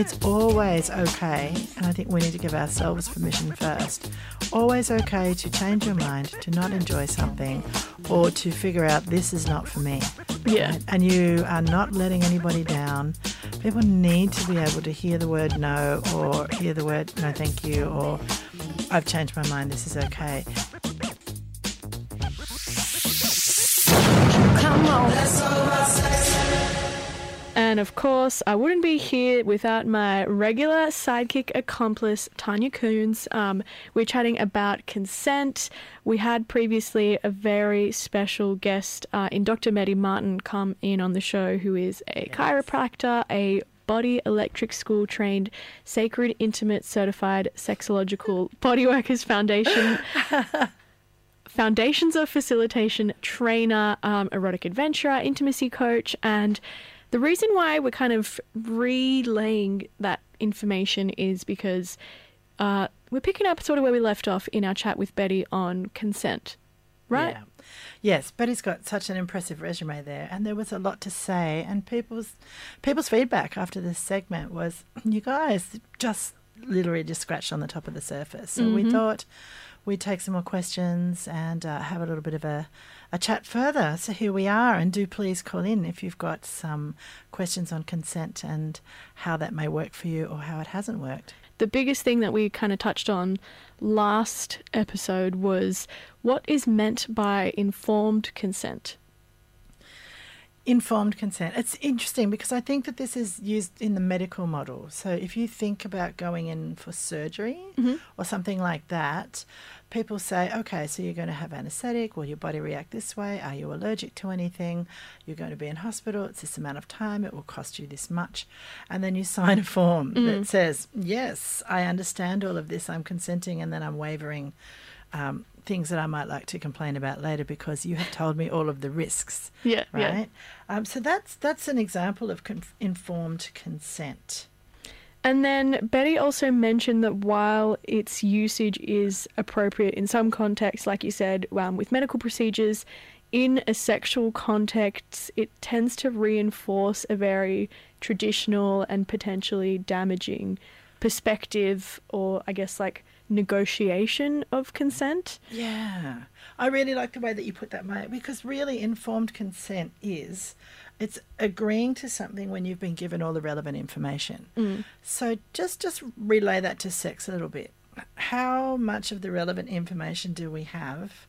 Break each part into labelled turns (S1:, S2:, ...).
S1: It's always okay, and I think we need to give ourselves permission first. Always okay to change your mind, to not enjoy something, or to figure out this is not for me.
S2: Yeah.
S1: Right? And you are not letting anybody down. People need to be able to hear the word no, or hear the word no, thank you, or I've changed my mind, this is okay.
S2: Come on. And of course, I wouldn't be here without my regular sidekick accomplice, Tanya Koens. Um, we're chatting about consent. We had previously a very special guest uh, in Dr. Betty Martin come in on the show, who is a chiropractor, a body electric school trained, sacred, intimate, certified sexological bodyworkers foundation. Foundations of Facilitation trainer, um, erotic adventurer, intimacy coach, and the reason why we're kind of relaying that information is because uh, we're picking up sort of where we left off in our chat with Betty on consent, right?
S1: Yeah. Yes, Betty's got such an impressive resume there, and there was a lot to say. And people's people's feedback after this segment was, "You guys just literally just scratched on the top of the surface." So we thought we'd take some more questions and uh, have a little bit of a, a chat further. So here we are, and do please call in if you've got some questions on consent and how that may work for you or how it hasn't worked.
S2: The biggest thing that we kind of touched on last episode was what is meant by informed consent.
S1: Informed consent. It's interesting because I think that this is used in the medical model. So if you think about going in for surgery or something like that, people say, okay, so you're going to have anesthetic. Will your body react this way? Are you allergic to anything? You're going to be in hospital. It's this amount of time. It will cost you this much. And then you sign a form that says, yes, I understand all of this. I'm consenting and then I'm wavering um, things that I might like to complain about later because you have told me all of the risks
S2: Yeah, yeah.
S1: right? Um, so that's that's an example of con- informed consent.
S2: And then Betty also mentioned that while its usage is appropriate in some contexts, like you said, um, with medical procedures, in a sexual context, it tends to reinforce a very traditional and potentially damaging perspective or, I guess, like negotiation of consent.
S1: Yeah, I really like the way that you put that, mate, because really informed consent is it's agreeing to something when you've been given all the relevant information. Mm. So just just relay that to sex a little bit. How much of the relevant information do we have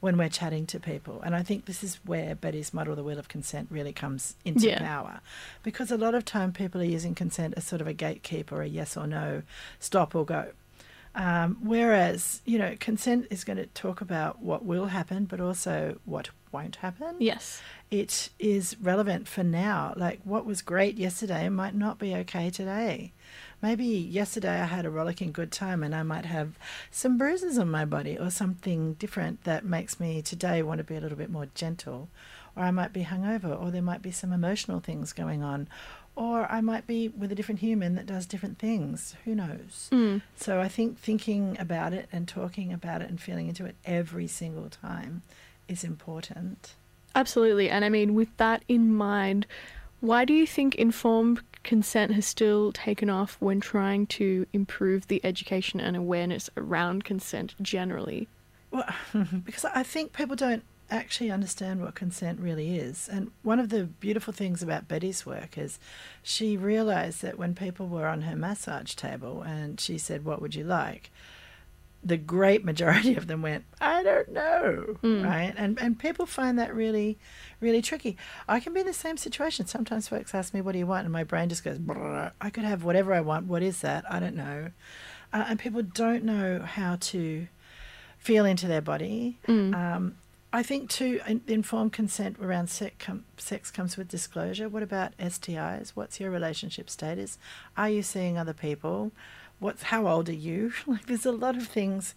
S1: when we're chatting to people? And I think this is where Betty's model, the wheel of consent, really comes into
S2: Yeah.
S1: power, because a lot of time people are using consent as sort of a gatekeeper, a yes or no, stop or go. Um, whereas, you know, consent is going to talk about what will happen, but also what won't happen.
S2: Yes.
S1: It is relevant for now. Like what was great yesterday might not be okay today. Maybe yesterday I had a rollicking good time and I might have some bruises on my body or something different that makes me today want to be a little bit more gentle. Or I might be hungover, or there might be some emotional things going on, or I might be with a different human that does different things. Who knows? Mm. So I think thinking about it and talking about it and feeling into it every single time is important.
S2: Absolutely. And I mean, with that in mind, why do you think informed consent has still taken off when trying to improve the education and awareness around consent generally?
S1: Well, because I think people don't actually understand what consent really is. And one of the beautiful things about Betty's work is she realized that when people were on her massage table and she said, What would you like? The great majority of them went, I don't know, right? And and people find that really, really tricky. I can be in the same situation. Sometimes folks ask me, "What do you want?" and my brain just goes, "Brrr, "I could have whatever I want. What is that? I don't know." Uh, and people don't know how to feel into their body. Um, I think too, in- informed consent around sex, com- sex comes with disclosure. What about STIs? What's your relationship status? Are you seeing other people? What's how old are you? Like, there's a lot of things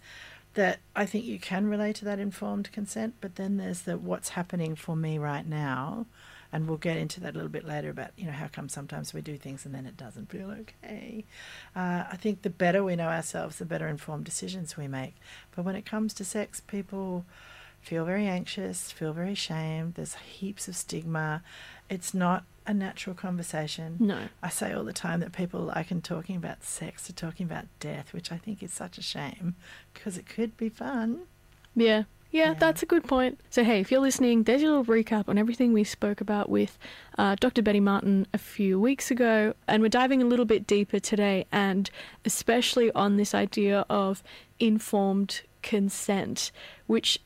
S1: that I think you can relate to that informed consent. But then there's the what's happening for me right now, and we'll get into that a little bit later about you know how come sometimes we do things and then it doesn't feel okay. Uh, I think the better we know ourselves, the better informed decisions we make. But when it comes to sex, people feel very anxious, feel very shamed. There's heaps of stigma. It's not a natural conversation.
S2: No.
S1: I say all the time that people liken talking about sex to talking about death, which I think is such a shame because it could be fun.
S2: Yeah. Yeah,
S1: Yeah.
S2: that's a good point. So, hey, if you're listening, there's your little recap on everything we spoke about with uh, Dr. Betty Martin a few weeks ago. And we're diving a little bit deeper today, and especially on this idea of informed consent, which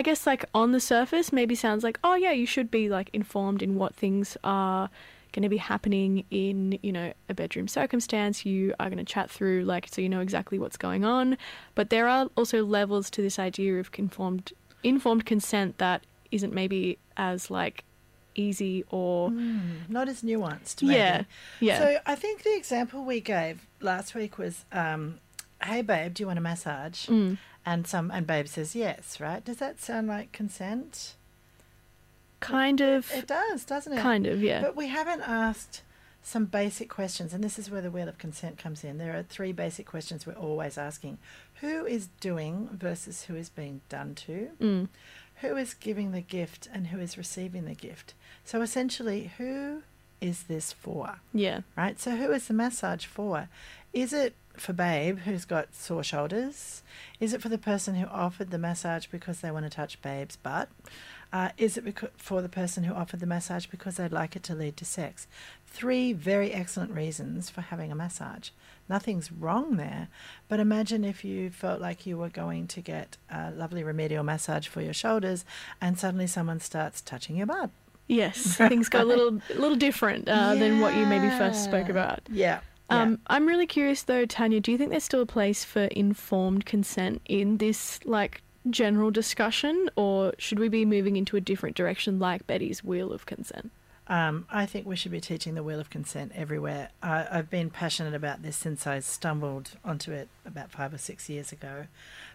S2: I guess, like, on the surface, maybe sounds like, oh, yeah, you should be, like, informed in what things are going to be happening in, you know, a bedroom circumstance. You are going to chat through, like, so you know exactly what's going on. But there are also levels to this idea of informed, informed consent that isn't maybe as, like, easy or.
S1: Not as nuanced, maybe.
S2: Yeah, yeah.
S1: So I think the example we gave last week was, um, "Hey, babe, do you want a massage?"
S2: Mm.
S1: And some and babe says yes. Right? Does that sound like consent?
S2: Kind of.
S1: It does, doesn't it?
S2: Kind of, yeah.
S1: But we haven't asked some basic questions, and this is where the wheel of consent comes in. There are three basic questions we're always asking: Who is doing versus who is being done to?
S2: Mm.
S1: Who is giving the gift and who is receiving the gift? So essentially, who is this for?
S2: Yeah.
S1: right? So who is the massage for? Is it for Babe who's got sore shoulders? Is it for the person who offered the massage because they want to touch Babe's butt? Uh, is it for the person who offered the massage because they'd like it to lead to sex? Three very excellent reasons for having a massage. Nothing's wrong there, but imagine if you felt like you were going to get a lovely remedial massage for your shoulders and suddenly someone starts touching your butt.
S2: Yes. Things go a little, a little different uh, than what you maybe first spoke about.
S1: Yeah.
S2: Um, I'm really curious though, Tanya. Do you think there's still a place for informed consent in this like general discussion, or should we be moving into a different direction, like Betty's wheel of consent?
S1: Um, I think we should be teaching the wheel of consent everywhere. I, I've been passionate about this since I stumbled onto it about five or six years ago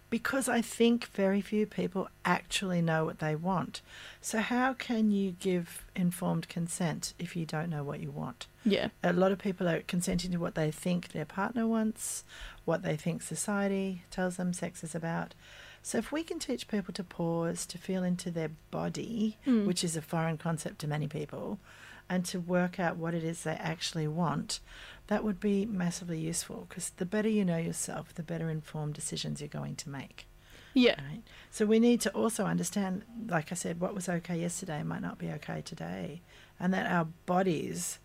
S1: because I think very few people actually know what they want. So, how can you give informed consent if you don't know what you want?
S2: Yeah.
S1: A lot of people are consenting to what they think their partner wants, what they think society tells them sex is about. So, if we can teach people to pause, to feel into their body,
S2: Mm.
S1: which is a foreign concept to many people, and to work out what it is they actually want, that would be massively useful because the better you know yourself, the better informed decisions you're going to make.
S2: Yeah.
S1: Right? So we need to also understand, like I said, what was okay yesterday might not be okay today, and that our bodies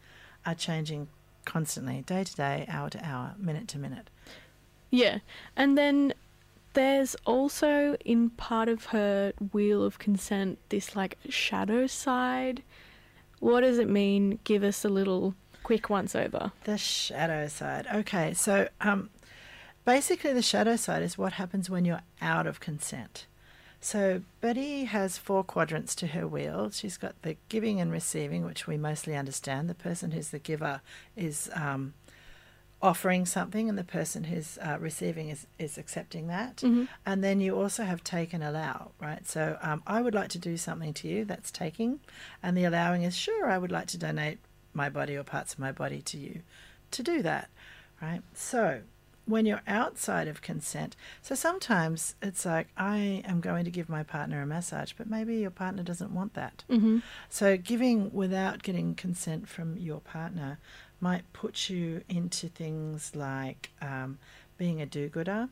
S1: are changing constantly, day to day, hour to hour, minute to minute.
S2: Yeah. And then there's also in part of her wheel of consent this like shadow side. What does it mean? Give us a little quick once over.
S1: The shadow side. Okay, so um, basically, the shadow side is what happens when you're out of consent. So Betty has four quadrants to her wheel. She's got the giving and receiving, which we mostly understand. The person who's the giver is um, offering something, and the person who's uh, receiving is, is accepting that.
S2: Mhm.
S1: And then you also have take and allow, right? So um, I would like to do something to you, that's taking. And the allowing is sure, I would like to donate my body or parts of my body to you to do that, right? So when you're outside of consent, so sometimes it's like, I am going to give my partner a massage, but maybe your partner doesn't want that.
S2: Mm-hmm.
S1: So giving without getting consent from your partner might put you into things like um, being a do-gooder,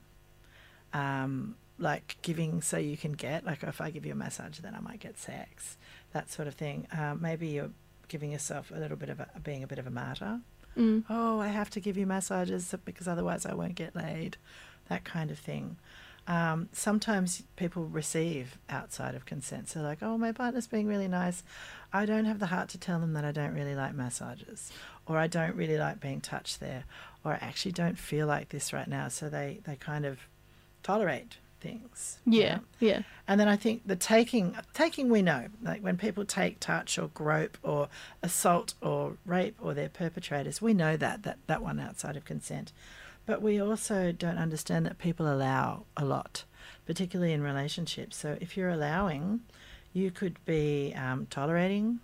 S1: um, like giving so you can get, like if I give you a massage, then I might get sex, that sort of thing. Um, maybe you're giving yourself a little bit of a, being a bit of a martyr.
S2: Mm.
S1: Oh, I have to give you massages because otherwise I won't get laid, that kind of thing. Um, sometimes people receive outside of consent. So, like, oh, my partner's being really nice. I don't have the heart to tell them that I don't really like massages, or I don't really like being touched there, or I actually don't feel like this right now. So they, they kind of tolerate things. you
S2: Yeah.
S1: know?
S2: Yeah.
S1: And then I think the taking, taking we know, like when people take, touch, or grope, or assault, or rape, or they're perpetrators, we know that that that one outside of consent. But we also don't understand that people allow a lot, particularly in relationships. So if you're allowing, you could be um, tolerating,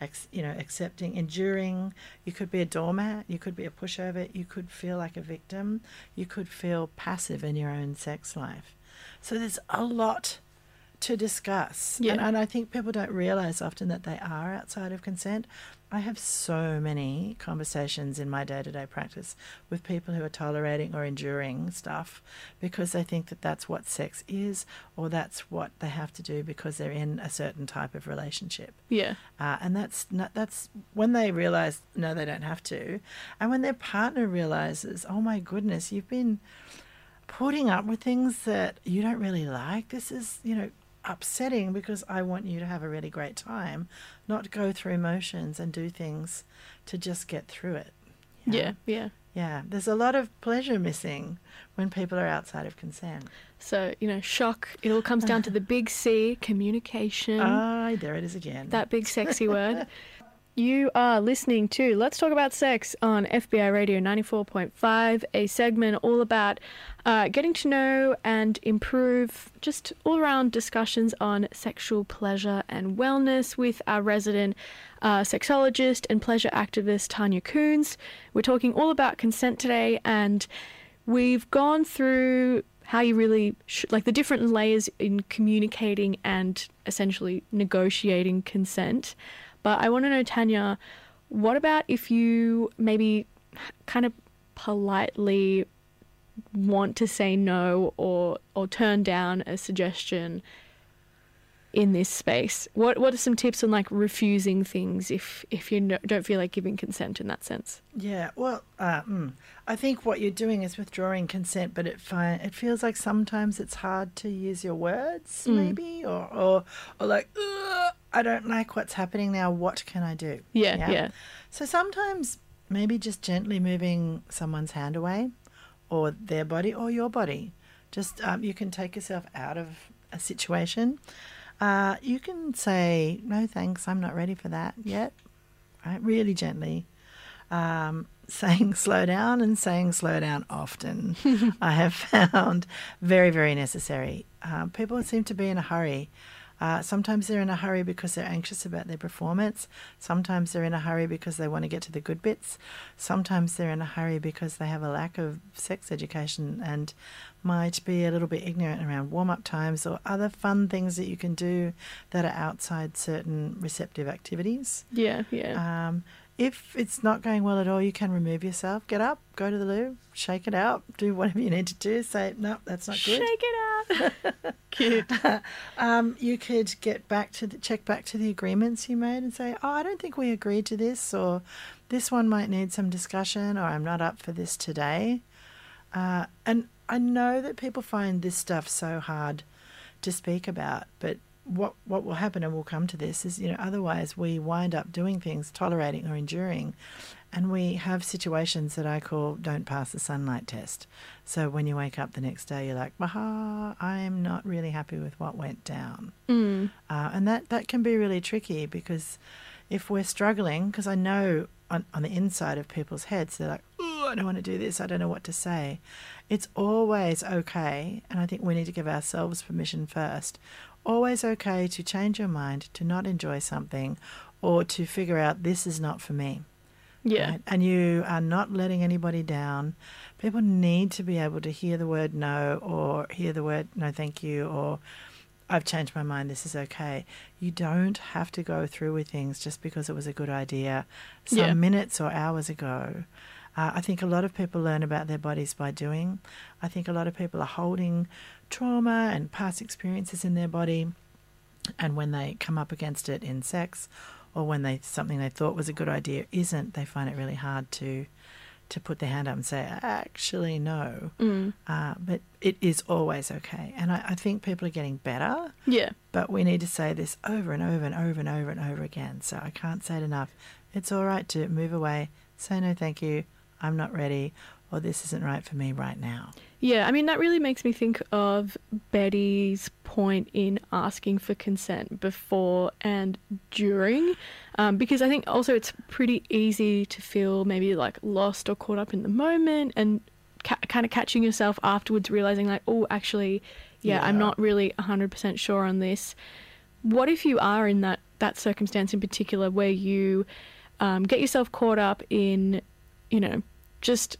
S1: ex- you know, accepting, enduring. You could be a doormat. You could be a pushover. You could feel like a victim. You could feel passive in your own sex life. So there's a lot to discuss.
S2: Yeah.
S1: And, and I think people don't realize often that they are outside of consent. I have so many conversations in my day to day practice with people who are tolerating or enduring stuff because they think that that's what sex is or that's what they have to do because they're in a certain type of relationship.
S2: Yeah.
S1: Uh, and that's not, that's when they realize no, they don't have to, and when their partner realizes, oh my goodness, you've been putting up with things that you don't really like. This is you know upsetting because I want you to have a really great time, not go through motions and do things to just get through it. you know?
S2: Yeah. Yeah.
S1: Yeah, there's a lot of pleasure missing when people are outside of consent.
S2: So, you know, shock, it all comes down to the big C, communication.
S1: Ah, there it is again.
S2: that big sexy word. You are listening to Let's Talk About Sex on FBI Radio 94.5, a segment all about uh, getting to know and improve just all around discussions on sexual pleasure and wellness with our resident uh, sexologist and pleasure activist Tanya Koens. We're talking all about consent today, and we've gone through how you really sh- like the different layers in communicating and essentially negotiating consent. But I want to know, Tanya, what about if you maybe kind of politely want to say no or or turn down a suggestion in this space? What what are some tips on like refusing things if if you no, don't feel like giving consent in that sense?
S1: Yeah, well, uh, mm, I think what you're doing is withdrawing consent, but it fi- it feels like sometimes it's hard to use your words,
S2: Mm.
S1: maybe, or or or like, I don't like what's happening now. What can I do?
S2: Yeah, yeah.
S1: So sometimes maybe just gently moving someone's hand away, or their body, or your body. Just um, you can take yourself out of a situation. Uh, you can say no, thanks. I'm not ready for that yet. Right, really gently um, saying slow down and saying slow down often, I have found very, very necessary. Um, people seem to be in a hurry. Uh, sometimes they're in a hurry because they're anxious about their performance. Sometimes they're in a hurry because they want to get to the good bits. Sometimes they're in a hurry because they have a lack of sex education and might be a little bit ignorant around warm up times or other fun things that you can do that are outside certain receptive activities.
S2: Yeah, yeah.
S1: Um, if it's not going well at all, you can remove yourself, get up, go to the loo, shake it out, do whatever you need to do. Say, no, that's not good.
S2: Shake it out. Cute.
S1: Um, you could get back to the, check back to the agreements you made and say, oh, I don't think we agreed to this, or this one might need some discussion, or I'm not up for this today. Uh, and I know that people find this stuff so hard to speak about, but what what will happen, and we'll come to this, is you know otherwise we wind up doing things, tolerating or enduring, and we have situations that I call don't pass the sunlight test. So when you wake up the next day, you're like, "Aha, I'm not really happy with what went down,"
S2: Mm.
S1: uh, and that that can be really tricky because if we're struggling, because I know on, on the inside of people's heads, they're like, oh, I don't want to do this. I don't know what to say. It's always okay. And I think we need to give ourselves permission first. Always okay to change your mind, to not enjoy something, or to figure out this is not for me.
S2: Yeah.
S1: right? And you are not letting anybody down. People need to be able to hear the word no or hear the word no, thank you, or I've changed my mind, this is okay. You don't have to go through with things just because it was a good idea some
S2: Yeah.
S1: minutes or hours ago. Uh, I think a lot of people learn about their bodies by doing. I think a lot of people are holding trauma and past experiences in their body, and when they come up against it in sex, or when they something they thought was a good idea isn't, they find it really hard to to put their hand up and say, actually no.
S2: Mm.
S1: Uh, but it is always okay, and I, I think people are getting better.
S2: Yeah.
S1: But we need to say this over and over and over and over and over again. So I can't say it enough. It's all right to move away, say no, thank you, I'm not ready, or this isn't right for me right now.
S2: Yeah, I mean, that really makes me think of Betty's point in asking for consent before and during, um, because I think also it's pretty easy to feel maybe like lost or caught up in the moment and ca- kind of catching yourself afterwards, realizing like, oh, actually, yeah, I'm not really 100% sure on this. What if you are in that, that circumstance in particular where you um, get yourself caught up in, you know, just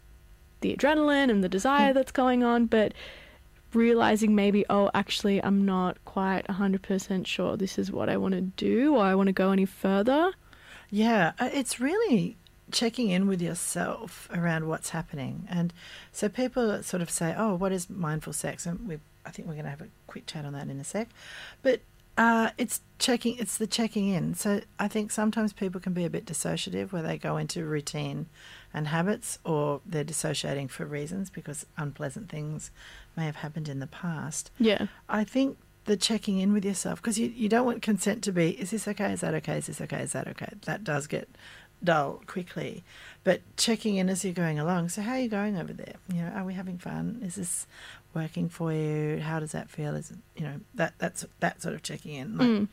S2: the adrenaline and the desire that's going on, but realizing maybe, oh, actually, I'm not quite 100% sure this is what I want to do or I want to go any further.
S1: Yeah, uh, it's really checking in with yourself around what's happening. And so people sort of say, oh, what is mindful sex? And we, I think we're going to have a quick chat on that in a sec. But uh, it's checking. It's the checking in. So I think sometimes people can be a bit dissociative, where they go into routine and habits, or they're dissociating for reasons because unpleasant things may have happened in the past.
S2: Yeah.
S1: I think the checking in with yourself because you, you don't want consent to be is this okay is that okay is this okay is that okay that does get dull quickly but checking in as you're going along so how are you going over there you know are we having fun is this working for you? How does that feel? Is it, you know that that's that sort of checking in like,
S2: Mm.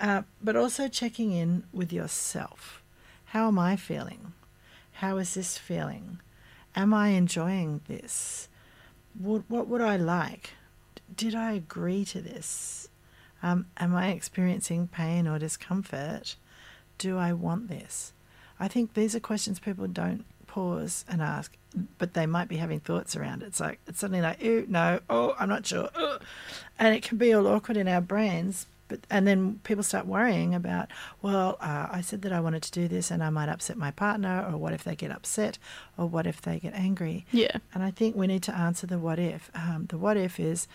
S1: uh, but also checking in with yourself. How am i feeling? How is this feeling? Am i enjoying this? What, what would i like? Did i agree to this? Um, am i experiencing pain or discomfort? Do i want this? I think these are questions people don't pause and ask but they might be having thoughts around it it's like it's suddenly like ew no oh i'm not sure Ugh. and it can be all awkward in our brains but and then people start worrying about well uh, i said that i wanted to do this and i might upset my partner or what if they get upset or what if they get angry
S2: Yeah.
S1: and i think we need to answer the what if um, the what if is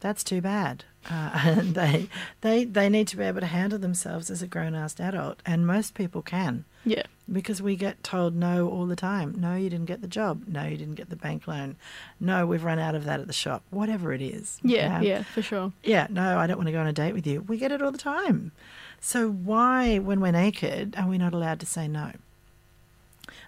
S1: that's too bad uh, and they they they need to be able to handle themselves as a grown-ass adult and most people can
S2: Yeah.
S1: Because we get told no all the time. No, you didn't get the job. No, you didn't get the bank loan. No, we've run out of that at the shop. Whatever it is.
S2: Yeah. Yeah, for sure.
S1: Yeah, no, I don't want to go on a date with you. We get it all the time. So why, when we're naked, are we not allowed to say no?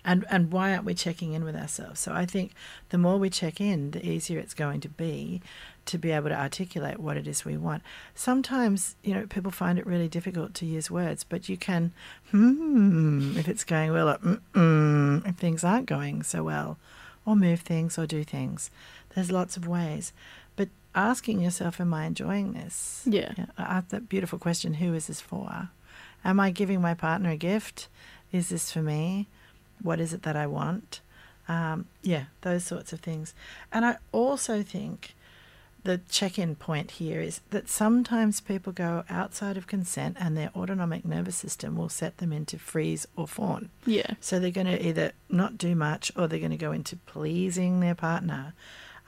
S1: And and why aren't we checking in with ourselves? So I think the more we check in, the easier it's going to be to be able to articulate what it is we want. Sometimes, you know, people find it really difficult to use words, but you can, hmm, if it's going well, or mm if things aren't going so well, or move things or do things. There's lots of ways. But asking yourself, am I enjoying this?
S2: Yeah.
S1: Yeah, ask that beautiful question who is this for? Am I giving my partner a gift? Is this for me? What is it that I want? Um, yeah, those sorts of things. And I also think the check in point here is that sometimes people go outside of consent and their autonomic nervous system will set them into freeze or fawn.
S2: Yeah.
S1: So they're going to either not do much or they're going to go into pleasing their partner.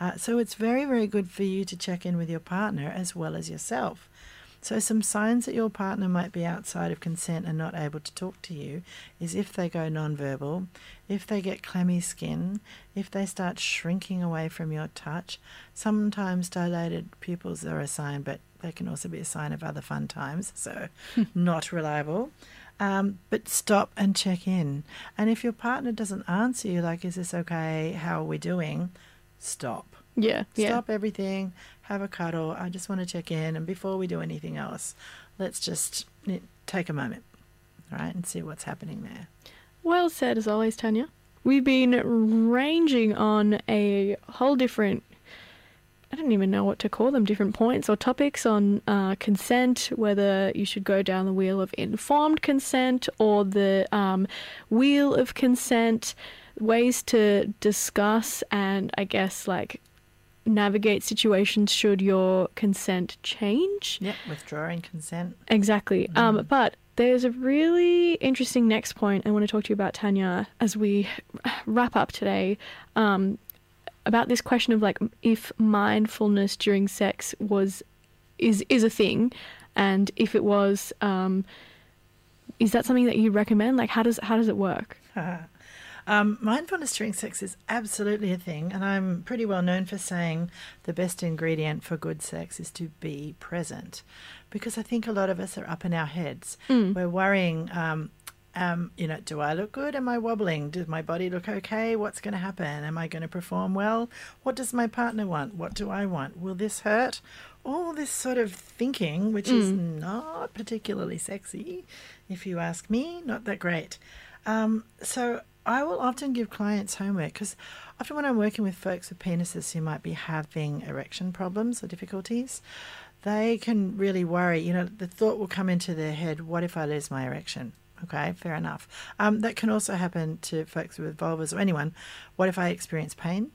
S1: Uh, so it's very, very good for you to check in with your partner as well as yourself. So, some signs that your partner might be outside of consent and not able to talk to you is if they go nonverbal, if they get clammy skin, if they start shrinking away from your touch. Sometimes dilated pupils are a sign, but they can also be a sign of other fun times, so not reliable. Um, but stop and check in. And if your partner doesn't answer you, like, is this okay? How are we doing? Stop.
S2: Yeah. Yeah.
S1: Stop everything, have a cuddle. I just want to check in. And before we do anything else, let's just take a moment, right, and see what's happening there.
S2: Well said, as always, Tanya. We've been ranging on a whole different, I don't even know what to call them, different points or topics on uh, consent, whether you should go down the wheel of informed consent or the um, wheel of consent, ways to discuss and I guess like navigate situations should your consent change.
S1: Yep, withdrawing consent.
S2: Exactly. Um, but there's a really interesting next point I want to talk to you about, Tanya, as we wrap up today. Um, about this question of like if mindfulness during sex was is is a thing, and if it was, um, is that something that you recommend? Like, how does how does it work?
S1: Um, mindfulness during sex is absolutely a thing, and I'm pretty well known for saying the best ingredient for good sex is to be present, because I think a lot of us are up in our heads. We're worrying. Um, um, you know, do I look good? Am I wobbling? Does my body look okay? What's going to happen? Am I going to perform well? What does my partner want? What do I want? Will this hurt? All this sort of thinking, which is not particularly sexy, if you ask me, not that great. Um, so I will often give clients homework because often when I'm working with folks with penises who might be having erection problems or difficulties, they can really worry. You know, the thought will come into their head, what if I lose my erection? Okay, fair enough. Um, that can also happen to folks with vulvas or anyone. What if I experience pain?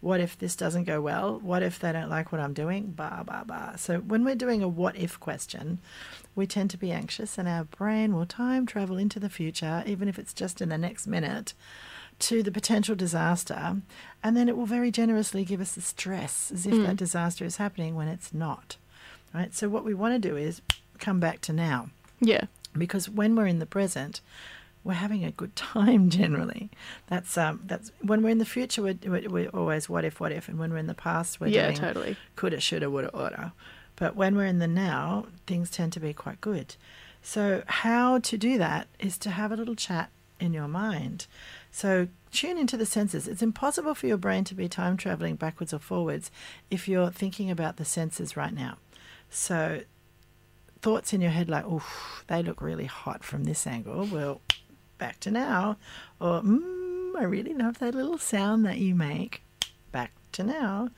S1: What if this doesn't go well? What if they don't like what I'm doing? Bah, bah, bah. So when we're doing a what if question, we tend to be anxious and our brain will time travel into the future, even if it's just in the next minute, to the potential disaster. And then it will very generously give us the stress as if that mm. disaster is happening when it's not. Right? So what we want to do is come back to now
S2: Yeah.
S1: because when we're in the present, we're having a good time generally. That's um, that's when we're in the future, we're, we're, we're always what if, what if, and when we're in the past, we're
S2: Yeah,
S1: doing
S2: totally.
S1: coulda, shoulda, woulda, oughta. But when we're in the now, things tend to be quite good. So how to do that is to have a little chat in your mind. So tune into the senses. It's impossible for your brain to be time traveling backwards or forwards if you're thinking about the senses right now. So thoughts in your head like, oh, they look really hot from this angle. Well, back to now. Or, mm, I really love that little sound that you make. Back to now.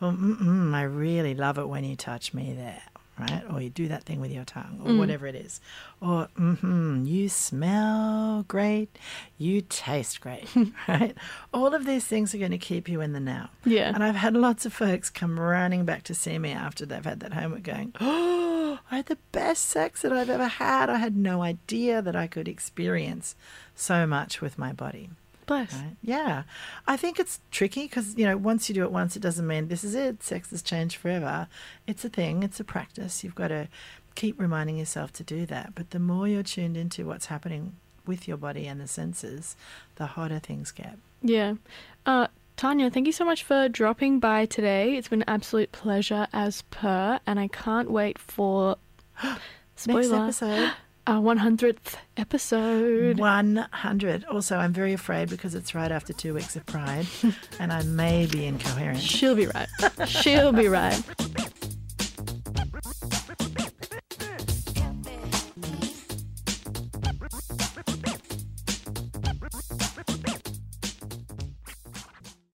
S1: Or, mm, I really love it when you touch me there. Right? Or you do that thing with your tongue, or whatever it is. Or, mm-hmm, you smell great, you taste great, right? All of these things are going to keep you in the now.
S2: Yeah.
S1: And I've had lots of folks come running back to see me after they've had that homework going, Oh, I had the best sex that I've ever had. I had no idea that I could experience so much with my body.
S2: Bless.
S1: Right? Yeah. I think it's tricky because, you know, once you do it once, it doesn't mean this is it. Sex has changed forever. It's a thing, it's a practice. You've got to keep reminding yourself to do that. But the more you're tuned into what's happening with your body and the senses, the hotter things get.
S2: Yeah. Uh, Tanya, thank you so much for dropping by today. It's been an absolute pleasure as per, and I can't wait for
S1: Next
S2: spoiler
S1: episode.
S2: our 100th episode.
S1: 100. Also, I'm very afraid because it's right after two weeks of Pride and I may be incoherent.
S2: She'll be right. She'll be right.